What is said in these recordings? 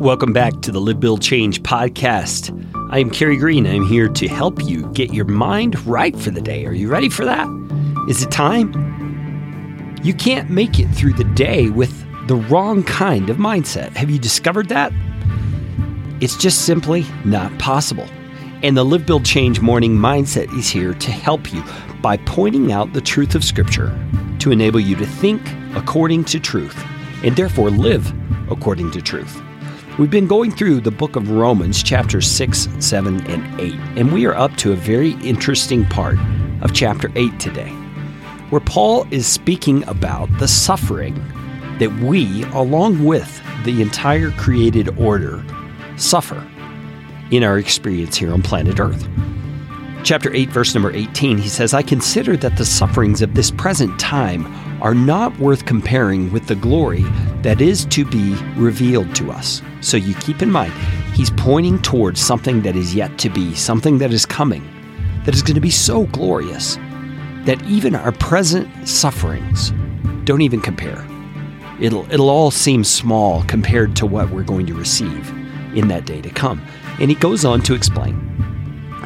Welcome back to the Live Build Change podcast. I am Carey Green. I'm here to help you get your mind right for the day. Are you ready for that? Is it time? You can't make it through the day with the wrong kind of mindset. Have you discovered that? It's just simply not possible. And the Live Build Change morning mindset is here to help you by pointing out the truth of Scripture to enable you to think according to truth and therefore live according to truth. We've been going through the book of Romans, chapters 6, 7, and 8, and we are up to a very interesting part of chapter 8 today, where Paul is speaking about the suffering that we, along with the entire created order, suffer in our experience here on planet Earth. Chapter 8, verse number 18, he says, I consider that the sufferings of this present time are not worth comparing with the glory that is to be revealed to us. So you keep in mind, he's pointing towards something that is yet to be, something that is coming, that is going to be so glorious that even our present sufferings don't even compare. It'll, it'll all seem small compared to what we're going to receive in that day to come. And he goes on to explain.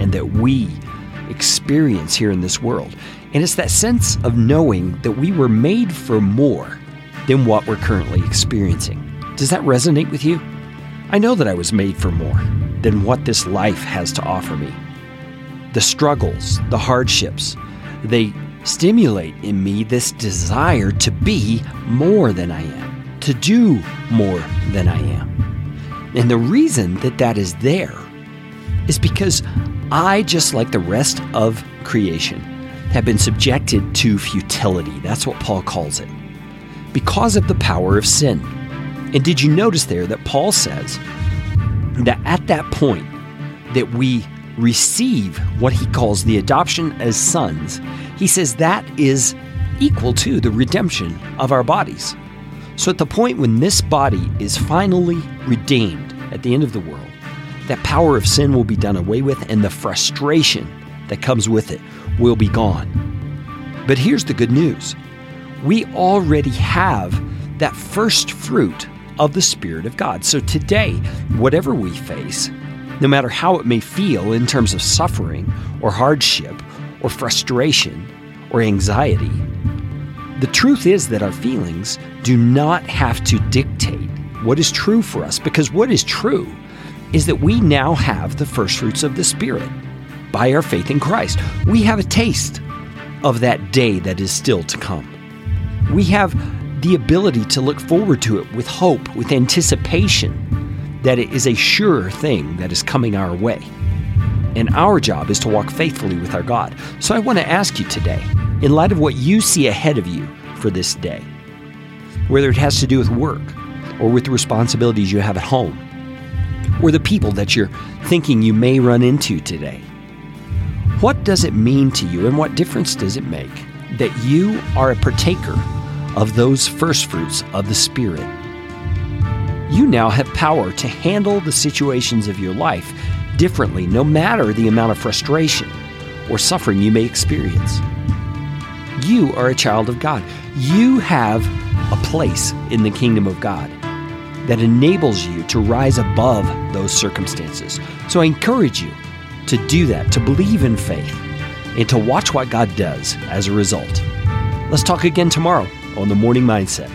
and that we experience here in this world. And it's that sense of knowing that we were made for more than what we're currently experiencing. Does that resonate with you? I know that I was made for more than what this life has to offer me. The struggles, the hardships, they stimulate in me this desire to be more than I am, to do more than I am. And the reason that that is there is because I, just like the rest of creation, have been subjected to futility. That's what Paul calls it. Because of the power of sin. And did you notice there that Paul says that at that point that we receive what he calls the adoption as sons, he says that is equal to the redemption of our bodies. So at the point when this body is finally redeemed at the end of the world, that power of sin will be done away with and the frustration that comes with it will be gone. But here's the good news we already have that first fruit of the Spirit of God. So today, whatever we face, no matter how it may feel in terms of suffering or hardship or frustration or anxiety, the truth is that our feelings do not have to dictate what is true for us because what is true is that we now have the first fruits of the Spirit by our faith in Christ. We have a taste of that day that is still to come. We have the ability to look forward to it with hope, with anticipation that it is a sure thing that is coming our way. And our job is to walk faithfully with our God. So I want to ask you today, in light of what you see ahead of you for this day, whether it has to do with work or with the responsibilities you have at home, or the people that you're thinking you may run into today, what does it mean to you and what difference does it make that you are a partaker of those first fruits of the Spirit? You now have power to handle the situations of your life differently, no matter the amount of frustration or suffering you may experience. You are a child of God. You have a place in the kingdom of God that enables you to rise above those circumstances. So I encourage you to do that, to believe in faith, and to watch what God does as a result. Let's talk again tomorrow on the Morning Mindset.